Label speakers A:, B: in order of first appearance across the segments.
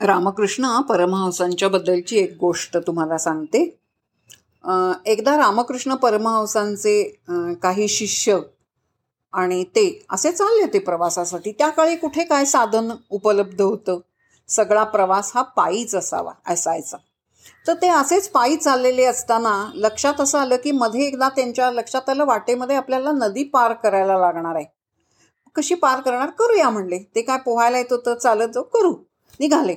A: रामकृष्ण परमहंसांच्या बद्दलची एक गोष्ट तुम्हाला सांगते. एकदा रामकृष्ण परमहंसांचे काही शिष्य आणि ते असे चालले होते प्रवासासाठी. त्या काळी कुठे काय साधन उपलब्ध होतं? सगळा प्रवास हा पायीच असावा असायचा. तर ते असेच पायी चाललेले असताना लक्षात असं आलं की मध्ये एकदा त्यांच्या लक्षात आलं वाटेमध्ये आपल्याला नदी पार करायला लागणार आहे. कशी पार करणार? करूया म्हणले. ते काय पोहायला येत होतं? चालत जाऊ. करू. निघाले.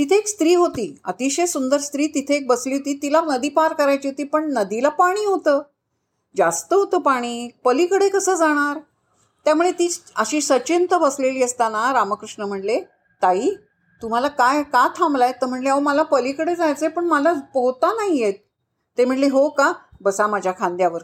A: तिथे एक स्त्री होती. अतिशय सुंदर स्त्री तिथे एक बसली होती. तिला नदी पार करायची होती पण नदीला पाणी होतं. जास्त होतं पाणी. पलीकडे कसं जाणार? त्यामुळे ती अशी सचिंत बसलेली असताना रामकृष्ण म्हणले ताई तुम्हाला काय का थांबलाय? तर म्हणले अहो मला पलीकडे जायचंय पण मला पोहता नाही आहेत ते म्हणले हो का? बसा माझ्या खांद्यावर.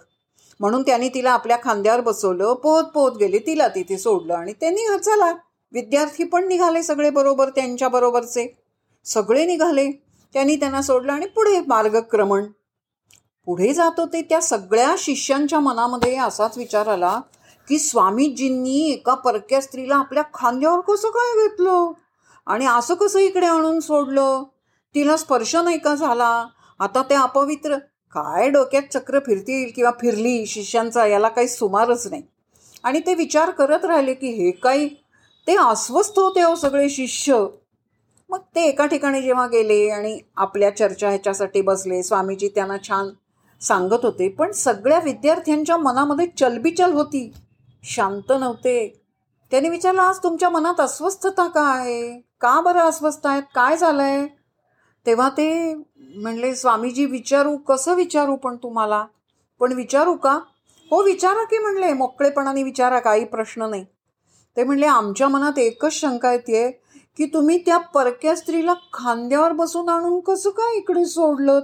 A: म्हणून त्यांनी तिला आपल्या खांद्यावर बसवलं. पोहत पोहत गेले. तिला तिथे सोडलं आणि ते निघा चला विद्यार्थी पण निघाले सगळे बरोबर त्यांच्या बरोबरचे. सगळे निघाले. त्यांनी त्यांना सोडलं आणि पुढे मार्गक्रमण. पुढे जात होते त्या सगळ्या शिष्यांच्या मनामध्ये असाच विचार आला की स्वामीजींनी एका परक्या स्त्रीला आपल्या खांद्यावर कसं काय घेतलं? आणि असं कसं इकडे आणून सोडलं? तिला स्पर्श नाही का झाला? आता ते अपवित्र. काय डोक्यात चक्र फिरतील किंवा फिरली शिष्यांचा याला काही सुमारच नाही. आणि ते विचार करत राहिले की हे काही ते अस्वस्थ होते हो सगळे शिष्य. मग ते एका ठिकाणी जेव्हा गेले आणि आपल्या चर्चा ह्याच्यासाठी बसले स्वामीजी त्यांना छान सांगत होते पण सगळ्या विद्यार्थ्यांच्या मनामध्ये चलबिचल होती. शांत नव्हते. त्याने विचारलं आज तुमच्या मनात अस्वस्थता का आहे? का बरं अस्वस्थ आहेत? काय झालंय? तेव्हा ते म्हणले स्वामीजी विचारू कसं विचारू पण तुम्हाला? पण विचारू का? हो विचारा की म्हणले. मोकळेपणाने विचारा काही प्रश्न नाही. ते म्हणले आमच्या मनात एकच शंका येते की तुम्ही त्या परक्या स्त्रीला खांद्यावर बसून आणून कसं काय इकडे सोडलं?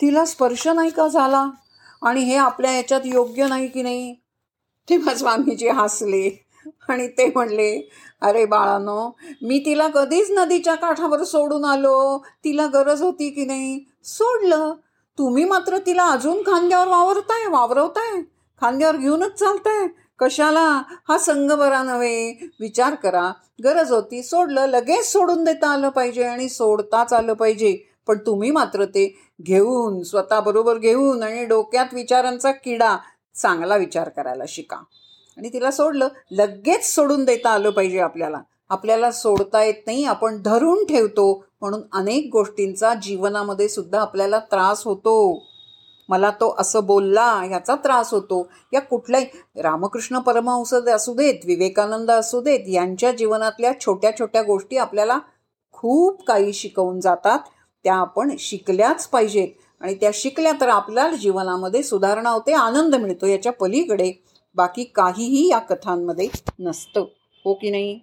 A: तिला स्पर्श नाही का झाला? आणि हे आपल्या याच्यात योग्य नाही की नाही? तेव्हा स्वामीजी हसले आणि ते म्हणले अरे बाळानो मी तिला कधीच नदीच्या काठावर सोडून आलो. तिला गरज होती की नाही? सोडलं. तुम्ही मात्र तिला अजून खांद्यावर वावरताय वावरवताय. खांद्यावर घेऊनच चालताय. कशाला? हा संघ बरा नव्हे. विचार करा. गरज होती सोडलं लगेच सोडून देता आलं पाहिजे आणि सोडताच आलं पाहिजे. पण तुम्ही मात्र ते घेऊन स्वतःबरोबर घेऊन आणि डोक्यात विचारांचा किडा चांगला विचार करायला शिका. आणि तिला सोडलं लगेच सोडून देता आलं पाहिजे आपल्याला. आपल्याला सोडता येत नाही आपण धरून ठेवतो. म्हणून अनेक गोष्टींचा जीवनामध्ये सुद्धा आपल्याला त्रास होतो. मला तो असं बोलला ह्याचा त्रास होतो. या कुठल्याही रामकृष्ण परमहंस असू देत विवेकानंद असू देत यांच्या जीवनातल्या छोट्या छोट्या गोष्टी आपल्याला खूप काही शिकवून जातात. त्या आपण शिकल्याच पाहिजेत. आणि त्या शिकल्या तर आपल्या जीवनामध्ये सुधारणा होते आनंद मिळतो याच्या पलीकडे. बाकी काहीही या कथांमध्ये नसतं. हो की नाही?